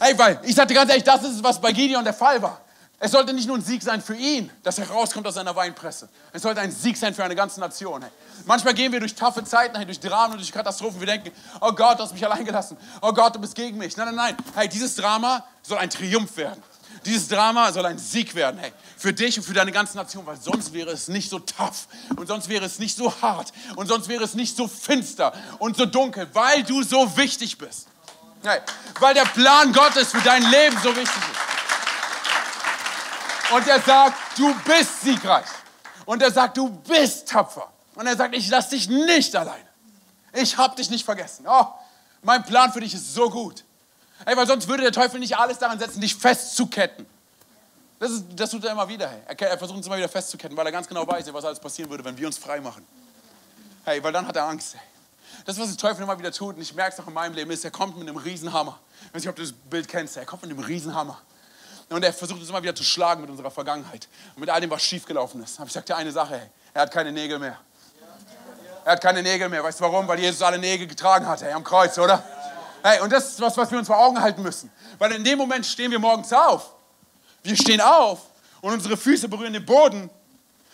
Hey, weil ich sage dir ganz ehrlich, das ist es, was bei Gideon der Fall war. Es sollte nicht nur ein Sieg sein für ihn, dass er rauskommt aus seiner Weinpresse. Es sollte ein Sieg sein für eine ganze Nation. Hey. Manchmal gehen wir durch taffe Zeiten, hey, durch Dramen und durch Katastrophen. Wir denken, oh Gott, du hast mich allein gelassen. Oh Gott, du bist gegen mich. Nein, nein, nein. Hey, dieses Drama soll ein Triumph werden. Dieses Drama soll ein Sieg werden, hey, für dich und für deine ganze Nation, weil sonst wäre es nicht so tough und sonst wäre es nicht so hart und sonst wäre es nicht so finster und so dunkel, weil du so wichtig bist. Hey, weil der Plan Gottes für dein Leben so wichtig ist. Und er sagt, du bist siegreich. Und er sagt, du bist tapfer. Und er sagt, ich lasse dich nicht alleine. Ich habe dich nicht vergessen. Oh, mein Plan für dich ist so gut. Ey, weil sonst würde der Teufel nicht alles daran setzen, dich festzuketten. Das, ist, das tut er immer wieder. Hey. Er, er, versucht uns immer wieder festzuketten, weil er ganz genau weiß, was alles passieren würde, wenn wir uns frei machen. Hey, weil dann hat er Angst. Das, was der Teufel immer wieder tut, und ich merke es auch in meinem Leben, ist, er kommt mit einem Riesenhammer. Ich weiß nicht, ob du das Bild kennst. Er kommt mit einem Riesenhammer. Und er versucht uns immer wieder zu schlagen mit unserer Vergangenheit. Und mit all dem, was schiefgelaufen ist. Aber ich sage dir eine Sache, hey. er hat keine Nägel mehr. Er hat keine Nägel mehr. Weißt du warum? Weil Jesus alle Nägel getragen hat, hey, am Kreuz, oder? Hey, und das ist was, was wir uns vor Augen halten müssen. Weil in dem Moment stehen wir morgens auf. Wir stehen auf und unsere Füße berühren den Boden.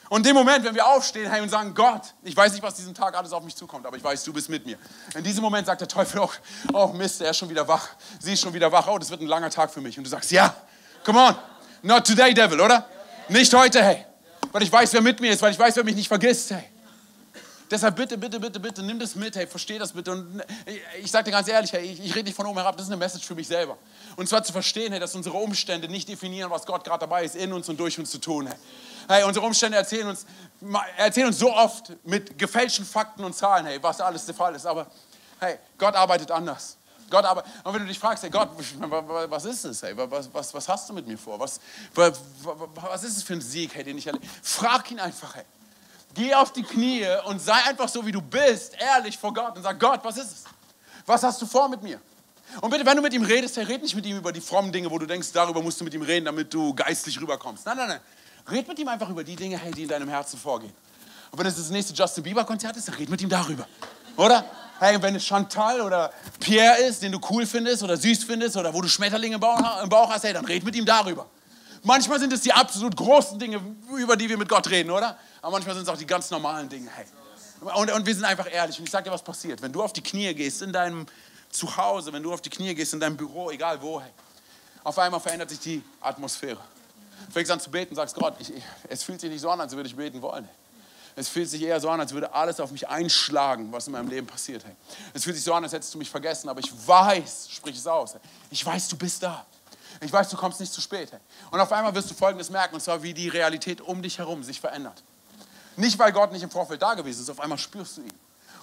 Und in dem Moment, wenn wir aufstehen hey, und sagen, Gott, ich weiß nicht, was diesen Tag alles auf mich zukommt, aber ich weiß, du bist mit mir. In diesem Moment sagt der Teufel auch, oh Mist, er ist schon wieder wach. Sie ist schon wieder wach. Oh, das wird ein langer Tag für mich. Und du sagst, ja, come on. Not today, Devil, oder? Nicht heute, hey. Weil ich weiß, wer mit mir ist, weil ich weiß, wer mich nicht vergisst, hey. Deshalb bitte, bitte, bitte, bitte, nimm das mit, hey, versteh das bitte. Und ich, ich sage dir ganz ehrlich, hey, ich, ich rede nicht von oben herab, das ist eine Message für mich selber. Und zwar zu verstehen, hey, dass unsere Umstände nicht definieren, was Gott gerade dabei ist, in uns und durch uns zu tun. Hey. hey, unsere Umstände erzählen uns, erzählen uns so oft mit gefälschten Fakten und Zahlen, hey, was alles der Fall ist. Aber hey, Gott arbeitet anders. Gott aber, und wenn du dich fragst, hey Gott, was ist es? Hey? Was, was, was hast du mit mir vor? Was, was, was ist es für ein Sieg, hey, den ich erlebe? Frag ihn einfach, hey. Geh auf die Knie und sei einfach so, wie du bist, ehrlich vor Gott und sag, Gott, was ist es? Was hast du vor mit mir? Und bitte, wenn du mit ihm redest, hey, red nicht mit ihm über die frommen Dinge, wo du denkst, darüber musst du mit ihm reden, damit du geistlich rüberkommst. Nein, nein, nein. Red mit ihm einfach über die Dinge, hey, die in deinem Herzen vorgehen. Und wenn es das nächste Justin Bieber-Konzert ist, dann red mit ihm darüber. Oder? Hey, wenn es Chantal oder Pierre ist, den du cool findest oder süß findest oder wo du Schmetterlinge im Bauch hast, hey, dann red mit ihm darüber. Manchmal sind es die absolut großen Dinge, über die wir mit Gott reden, oder? Aber manchmal sind es auch die ganz normalen Dinge. Hey. Und, und wir sind einfach ehrlich. Und ich sage dir, was passiert. Wenn du auf die Knie gehst in deinem Zuhause, wenn du auf die Knie gehst in deinem Büro, egal wo, hey, auf einmal verändert sich die Atmosphäre. Fängst an zu beten, sagst Gott, ich, es fühlt sich nicht so an, als würde ich beten wollen. Hey. Es fühlt sich eher so an, als würde alles auf mich einschlagen, was in meinem Leben passiert. Hey. Es fühlt sich so an, als hättest du mich vergessen, aber ich weiß, sprich es aus, ich weiß, du bist da. Ich weiß, du kommst nicht zu spät. Hey. Und auf einmal wirst du Folgendes merken, und zwar, wie die Realität um dich herum sich verändert. Nicht, weil Gott nicht im Vorfeld da gewesen ist, auf einmal spürst du ihn.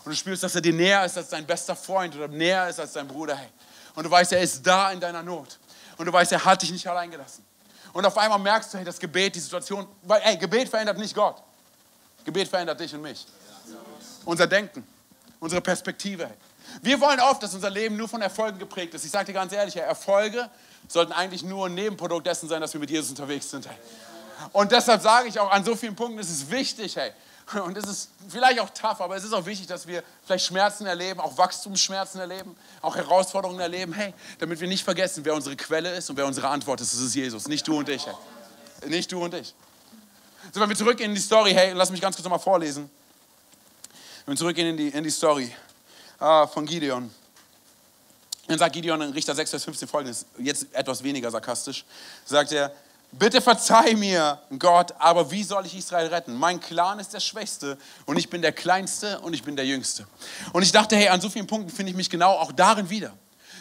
Und du spürst, dass er dir näher ist als dein bester Freund oder näher ist als dein Bruder. Hey. Und du weißt, er ist da in deiner Not. Und du weißt, er hat dich nicht allein gelassen. Und auf einmal merkst du, hey, das Gebet, die Situation, weil, hey, Gebet verändert nicht Gott. Gebet verändert dich und mich. Unser Denken, unsere Perspektive. Hey. Wir wollen oft, dass unser Leben nur von Erfolgen geprägt ist. Ich sage dir ganz ehrlich, Erfolge sollten eigentlich nur ein Nebenprodukt dessen sein, dass wir mit Jesus unterwegs sind. Hey. Und deshalb sage ich auch, an so vielen Punkten ist es wichtig, hey. Und es ist vielleicht auch tough, aber es ist auch wichtig, dass wir vielleicht Schmerzen erleben, auch Wachstumsschmerzen erleben, auch Herausforderungen erleben, hey, damit wir nicht vergessen, wer unsere Quelle ist und wer unsere Antwort ist. Das ist Jesus, nicht du und ich, hey. Nicht du und ich. So, wenn wir zurückgehen in die Story, hey, lass mich ganz kurz nochmal vorlesen. Wenn wir zurückgehen in die, in die Story von Gideon. Dann sagt Gideon in Richter 6, Vers 15 folgendes, jetzt etwas weniger sarkastisch, sagt er, bitte verzeih mir, Gott, aber wie soll ich Israel retten? Mein Clan ist der Schwächste und ich bin der Kleinste und ich bin der Jüngste. Und ich dachte, hey, an so vielen Punkten finde ich mich genau auch darin wieder.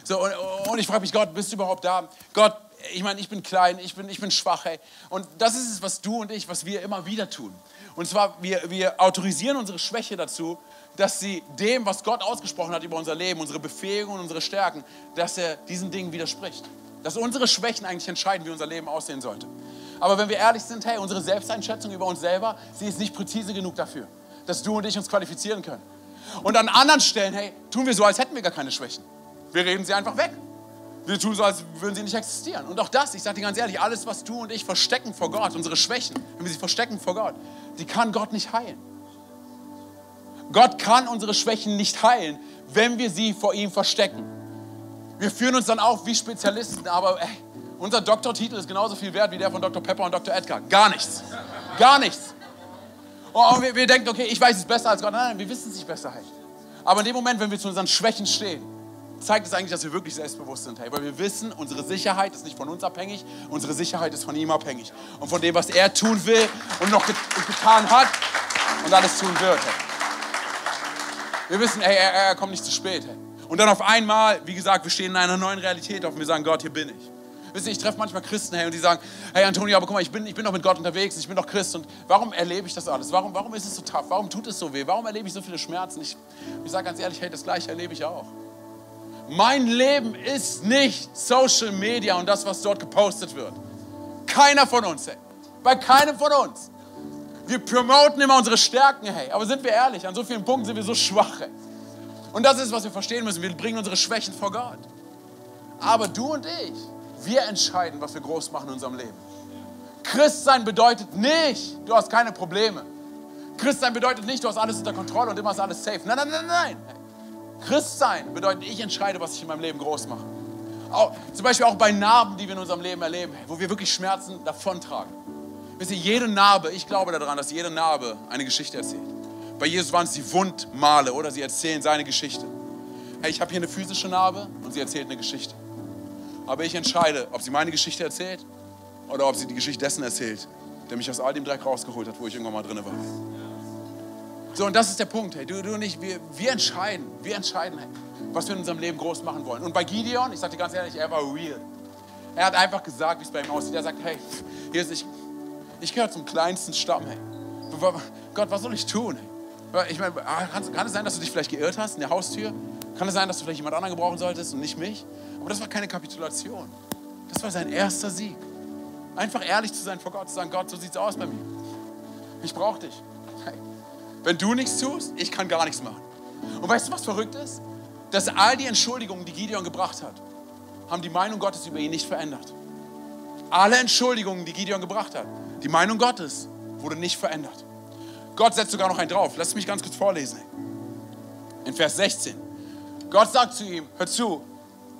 So, und, und ich frage mich, Gott, bist du überhaupt da? Gott, ich meine, ich bin klein, ich bin, ich bin schwach. Hey. Und das ist es, was du und ich, was wir immer wieder tun. Und zwar, wir, wir autorisieren unsere Schwäche dazu, dass sie dem, was Gott ausgesprochen hat über unser Leben, unsere Befähigungen, unsere Stärken, dass er diesen Dingen widerspricht. Dass unsere Schwächen eigentlich entscheiden, wie unser Leben aussehen sollte. Aber wenn wir ehrlich sind, hey, unsere Selbsteinschätzung über uns selber, sie ist nicht präzise genug dafür, dass du und ich uns qualifizieren können. Und an anderen Stellen, hey, tun wir so, als hätten wir gar keine Schwächen. Wir reden sie einfach weg. Wir tun so, als würden sie nicht existieren. Und auch das, ich sage dir ganz ehrlich, alles, was du und ich verstecken vor Gott, unsere Schwächen, wenn wir sie verstecken vor Gott, die kann Gott nicht heilen. Gott kann unsere Schwächen nicht heilen, wenn wir sie vor ihm verstecken. Wir führen uns dann auf wie Spezialisten, aber ey, unser Doktortitel ist genauso viel wert wie der von Dr. Pepper und Dr. Edgar. Gar nichts. Gar nichts. Und wir, wir denken, okay, ich weiß es besser als Gott. Nein, nein wir wissen es nicht besser. Hey. Aber in dem Moment, wenn wir zu unseren Schwächen stehen, zeigt es eigentlich, dass wir wirklich selbstbewusst sind. Hey, weil wir wissen, unsere Sicherheit ist nicht von uns abhängig, unsere Sicherheit ist von ihm abhängig. Und von dem, was er tun will und noch get getan hat und alles tun wird. Hey. Wir wissen, hey, er, er, kommt nicht zu spät. Hey. Und dann auf einmal, wie gesagt, wir stehen in einer neuen Realität auf und wir sagen, Gott, hier bin ich. Wisst ihr, ich treffe manchmal Christen, hey, und die sagen, hey Antonio, aber guck mal, ich bin, ich bin doch mit Gott unterwegs, ich bin doch Christ und warum erlebe ich das alles? Warum, warum ist es so tough? Warum tut es so weh? Warum erlebe ich so viele Schmerzen? Ich, ich sage ganz ehrlich, hey, das Gleiche erlebe ich auch. Mein Leben ist nicht Social Media und das, was dort gepostet wird. Keiner von uns, hey. Bei keinem von uns. Wir promoten immer unsere Stärken, hey. Aber sind wir ehrlich, an so vielen Punkten sind wir so schwach, hey. Und das ist, was wir verstehen müssen. Wir bringen unsere Schwächen vor Gott. Aber du und ich, wir entscheiden, was wir groß machen in unserem Leben. Christsein bedeutet nicht, du hast keine Probleme. Christsein bedeutet nicht, du hast alles unter Kontrolle und immer ist alles safe. Nein, nein, nein, nein. Christsein bedeutet, ich entscheide, was ich in meinem Leben groß mache. Auch, zum Beispiel auch bei Narben, die wir in unserem Leben erleben, wo wir wirklich Schmerzen davontragen. Wisst ihr, jede Narbe, ich glaube daran, dass jede Narbe eine Geschichte erzählt. Bei Jesus waren es die Wundmale oder sie erzählen seine Geschichte. Hey, ich habe hier eine physische Narbe und sie erzählt eine Geschichte. Aber ich entscheide, ob sie meine Geschichte erzählt oder ob sie die Geschichte dessen erzählt, der mich aus all dem Dreck rausgeholt hat, wo ich irgendwann mal drin war. So, und das ist der Punkt, hey, du, du und ich, wir, wir entscheiden, wir entscheiden, hey, was wir in unserem Leben groß machen wollen. Und bei Gideon, ich sage dir ganz ehrlich, er war real. Er hat einfach gesagt, wie es bei ihm aussieht. Er sagt, hey, hier ist ich, ich gehöre zum kleinsten Stamm, hey. Gott, was soll ich tun? Ich meine, ah, kann, kann es sein, dass du dich vielleicht geirrt hast in der Haustür? Kann es sein, dass du vielleicht jemand anderen gebrauchen solltest und nicht mich? Aber das war keine Kapitulation. Das war sein erster Sieg. Einfach ehrlich zu sein vor Gott, zu sagen, Gott, so sieht es aus bei mir. Ich brauche dich. Hey. Wenn du nichts tust, ich kann gar nichts machen. Und weißt du, was verrückt ist? Dass all die Entschuldigungen, die Gideon gebracht hat, haben die Meinung Gottes über ihn nicht verändert. Alle Entschuldigungen, die Gideon gebracht hat, die Meinung Gottes wurde nicht verändert. Gott setzt sogar noch einen drauf. Lass mich ganz kurz vorlesen. In Vers 16. Gott sagt zu ihm, hör zu,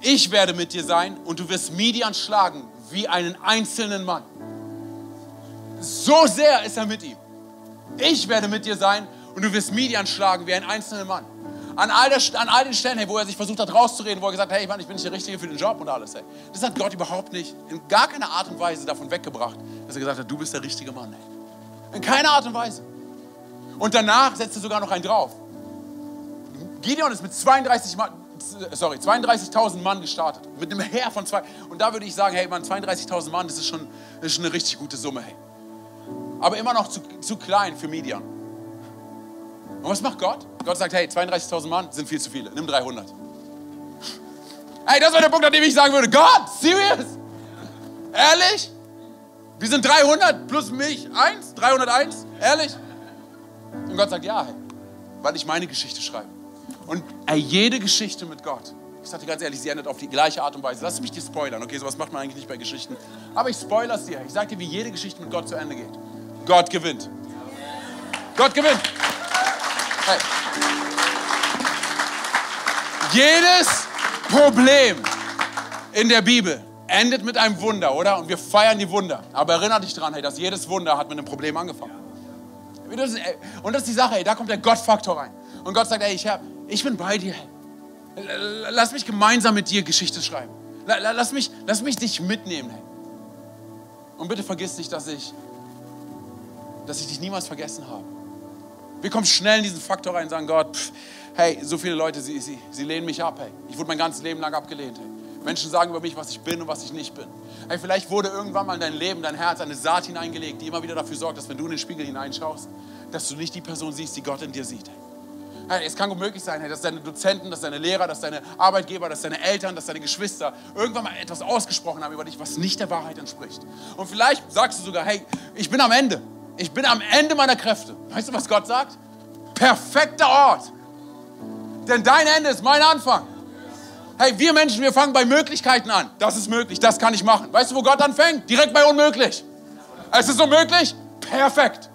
ich werde mit dir sein und du wirst Midian schlagen wie einen einzelnen Mann. So sehr ist er mit ihm. Ich werde mit dir sein und du wirst Midian schlagen wie ein einzelner Mann. An all, der, an all den Stellen, hey, wo er sich versucht hat rauszureden, wo er gesagt hat, hey, Mann, ich bin nicht der Richtige für den Job und alles. Hey. Das hat Gott überhaupt nicht, in gar keiner Art und Weise davon weggebracht, dass er gesagt hat, du bist der richtige Mann. Hey. In keiner Art und Weise. Und danach setzt er sogar noch einen drauf. Gideon ist mit 32 Mann, sorry, 32.000 Mann gestartet. Mit einem Heer von zwei. Und da würde ich sagen, hey, Mann, 32.000 Mann, das ist, schon, das ist schon eine richtig gute Summe, hey. Aber immer noch zu, zu klein für Midian. Und was macht Gott? Gott sagt, hey, 32.000 Mann sind viel zu viele. Nimm 300. Hey, das war der Punkt, an dem ich sagen würde, Gott, serious? Ehrlich? Wir sind 300 plus mich, 1? 301? Ehrlich? Und Gott sagt, ja, hey, weil ich meine Geschichte schreibe. Und ey, jede Geschichte mit Gott, ich sage dir ganz ehrlich, sie endet auf die gleiche Art und Weise. Lass mich dir spoilern. Okay, sowas macht man eigentlich nicht bei Geschichten. Aber ich spoilere es dir. Ich sage dir, wie jede Geschichte mit Gott zu Ende geht. Gott gewinnt. Gott gewinnt. Hey. Jedes Problem in der Bibel endet mit einem Wunder, oder? Und wir feiern die Wunder. Aber erinnere dich dran, hey, dass jedes Wunder hat mit einem Problem angefangen. Und das ist die Sache, hey, da kommt der Gottfaktor rein. Und Gott sagt, hey, ich, hab, ich bin bei dir. Lass mich gemeinsam mit dir Geschichte schreiben. Lass mich, lass mich dich mitnehmen. Hey. Und bitte vergiss nicht, dass ich, dass ich dich niemals vergessen habe. Wir kommen schnell in diesen Faktor rein und sagen, Gott, pff, hey, so viele Leute, sie, sie, sie lehnen mich ab. Hey. Ich wurde mein ganzes Leben lang abgelehnt. Hey. Menschen sagen über mich, was ich bin und was ich nicht bin. Hey, vielleicht wurde irgendwann mal in dein Leben, dein Herz eine Saat hineingelegt, die immer wieder dafür sorgt, dass wenn du in den Spiegel hineinschaust, dass du nicht die Person siehst, die Gott in dir sieht. Hey, es kann gut möglich sein, hey, dass deine Dozenten, dass deine Lehrer, dass deine Arbeitgeber, dass deine Eltern, dass deine Geschwister irgendwann mal etwas ausgesprochen haben über dich, was nicht der Wahrheit entspricht. Und vielleicht sagst du sogar, hey, ich bin am Ende. Ich bin am Ende meiner Kräfte. Weißt du, was Gott sagt? Perfekter Ort. Denn dein Ende ist mein Anfang. Hey, wir Menschen, wir fangen bei Möglichkeiten an. Das ist möglich, das kann ich machen. Weißt du, wo Gott anfängt? Direkt bei unmöglich. Es ist unmöglich? Perfekt.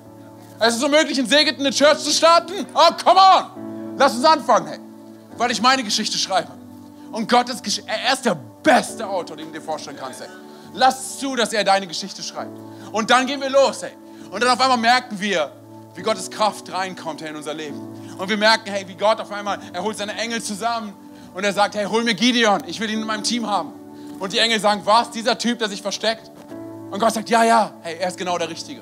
Es ist unmöglich, in Segeten eine Church zu starten? Oh, come on. Lass uns anfangen, hey. Weil ich meine Geschichte schreibe. Und Gott ist, er ist der beste Autor, den du dir vorstellen kannst, hey. Lass zu, dass er deine Geschichte schreibt. Und dann gehen wir los, hey. Und dann auf einmal merken wir, wie Gottes Kraft reinkommt hey, in unser Leben. Und wir merken, hey, wie Gott auf einmal, er holt seine Engel zusammen und er sagt, hey, hol mir Gideon, ich will ihn in meinem Team haben. Und die Engel sagen, was, dieser Typ, der sich versteckt? Und Gott sagt, ja, ja, hey, er ist genau der Richtige.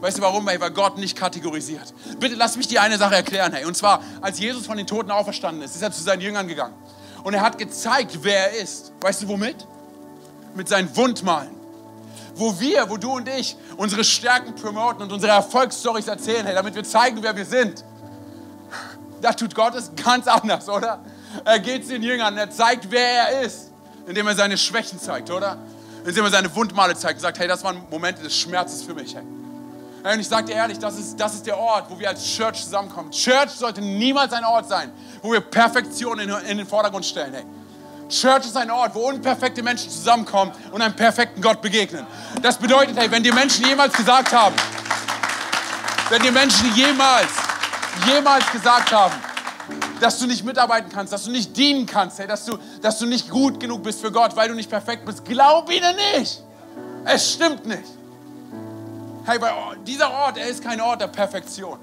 Weißt du warum? Hey, weil Gott nicht kategorisiert. Bitte lass mich dir eine Sache erklären, hey. Und zwar, als Jesus von den Toten auferstanden ist, ist er zu seinen Jüngern gegangen. Und er hat gezeigt, wer er ist. Weißt du womit? Mit seinen Wundmalen. Wo wir, wo du und ich unsere Stärken promoten und unsere Erfolgsstories erzählen, hey, damit wir zeigen, wer wir sind. Da tut Gott es ganz anders, oder? Er geht zu den Jüngern, er zeigt, wer er ist, indem er seine Schwächen zeigt, oder? Indem er seine Wundmale zeigt und sagt, hey, das waren Momente des Schmerzes für mich. Hey. Und ich sage dir ehrlich, das ist, das ist der Ort, wo wir als Church zusammenkommen. Church sollte niemals ein Ort sein, wo wir Perfektion in, in den Vordergrund stellen. Hey. Church ist ein Ort, wo unperfekte Menschen zusammenkommen und einem perfekten Gott begegnen. Das bedeutet, hey, wenn die Menschen jemals gesagt haben, wenn die Menschen jemals, jemals gesagt haben, dass du nicht mitarbeiten kannst, dass du nicht dienen kannst, hey, dass, du, dass du nicht gut genug bist für Gott, weil du nicht perfekt bist, glaub ihnen nicht. Es stimmt nicht. Hey, weil dieser Ort, er ist kein Ort der Perfektion.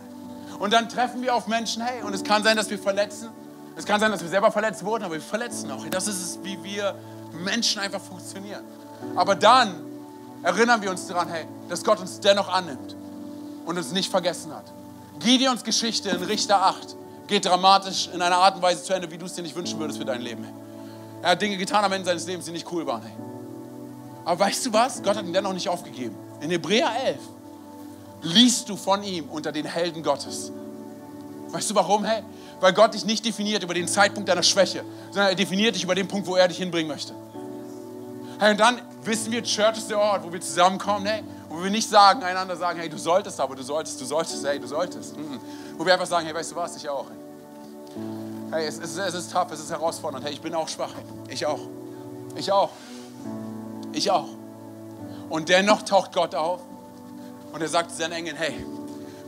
Und dann treffen wir auf Menschen, hey, und es kann sein, dass wir verletzen. Es kann sein, dass wir selber verletzt wurden, aber wir verletzen auch. Das ist es, wie wir Menschen einfach funktionieren. Aber dann erinnern wir uns daran, hey, dass Gott uns dennoch annimmt und uns nicht vergessen hat. Gideons Geschichte in Richter 8 geht dramatisch in einer Art und Weise zu Ende, wie du es dir nicht wünschen würdest für dein Leben. Er hat Dinge getan am Ende seines Lebens, die nicht cool waren. Hey. Aber weißt du was? Gott hat ihn dennoch nicht aufgegeben. In Hebräer 11 liest du von ihm unter den Helden Gottes. Weißt du warum? Hey, weil Gott dich nicht definiert über den Zeitpunkt deiner Schwäche, sondern er definiert dich über den Punkt, wo er dich hinbringen möchte. Hey, und dann wissen wir, Church ist der Ort, wo wir zusammenkommen, hey, wo wir nicht sagen, einander sagen, hey, du solltest, aber du solltest, du solltest, hey, du solltest. Mhm. Wo wir einfach sagen, hey, weißt du was, ich auch. Hey, es, es, es ist tough, es ist herausfordernd. Hey, ich bin auch schwach. Ich auch. Ich auch. Ich auch. Und dennoch taucht Gott auf und er sagt zu seinen Engeln, hey,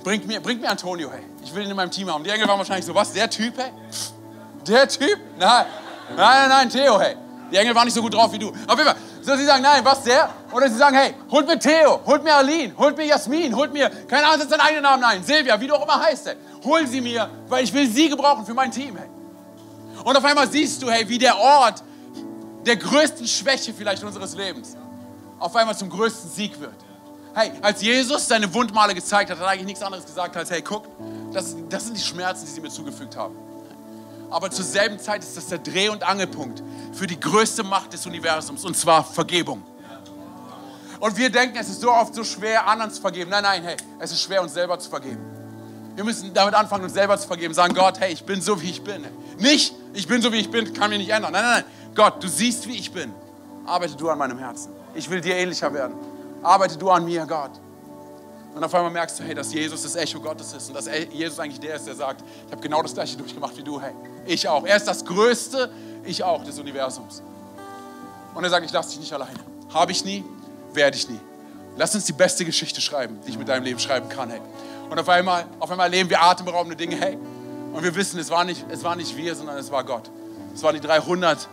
bringt mir, bringt mir Antonio, hey. Ich will ihn in meinem Team haben. Die Engel waren wahrscheinlich so, was, der Typ, hey? Der Typ? Nein. Nein, nein, nein, Theo, hey. Die Engel waren nicht so gut drauf wie du. Auf jeden Fall. So, sie sagen, nein, was, der? Oder sie sagen, hey, holt mir Theo, holt mir Aline, holt mir Jasmin, holt mir, keine Ahnung, setzt deinen eigenen Namen ein, Silvia, wie du auch immer heißt, hey. Hol sie mir, weil ich will sie gebrauchen für mein Team, hey. Und auf einmal siehst du, hey, wie der Ort der größten Schwäche vielleicht unseres Lebens auf einmal zum größten Sieg wird. Hey, als Jesus seine Wundmale gezeigt hat, hat er eigentlich nichts anderes gesagt als, hey, guck, das, das sind die Schmerzen, die sie mir zugefügt haben. Aber zur selben Zeit ist das der Dreh- und Angelpunkt für die größte Macht des Universums, und zwar Vergebung. Und wir denken, es ist so oft so schwer, anderen zu vergeben. Nein, nein, hey, es ist schwer, uns selber zu vergeben. Wir müssen damit anfangen, uns selber zu vergeben. Sagen, Gott, hey, ich bin so, wie ich bin. Nicht, ich bin so, wie ich bin, kann mich nicht ändern. Nein, nein, nein. Gott, du siehst, wie ich bin. Arbeite du an meinem Herzen. Ich will dir ähnlicher werden arbeite du an mir, Gott. Und auf einmal merkst du, hey, dass Jesus das Echo Gottes ist und dass Jesus eigentlich der ist, der sagt, ich habe genau das gleiche durchgemacht wie du, hey, ich auch. Er ist das Größte, ich auch des Universums. Und er sagt, ich lasse dich nicht alleine. Habe ich nie, werde ich nie. Lass uns die beste Geschichte schreiben, die ich mit deinem Leben schreiben kann, hey. Und auf einmal, auf einmal erleben wir atemberaubende Dinge, hey. Und wir wissen, es war, nicht, es war nicht wir, sondern es war Gott. Es waren die 300,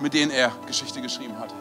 mit denen er Geschichte geschrieben hat.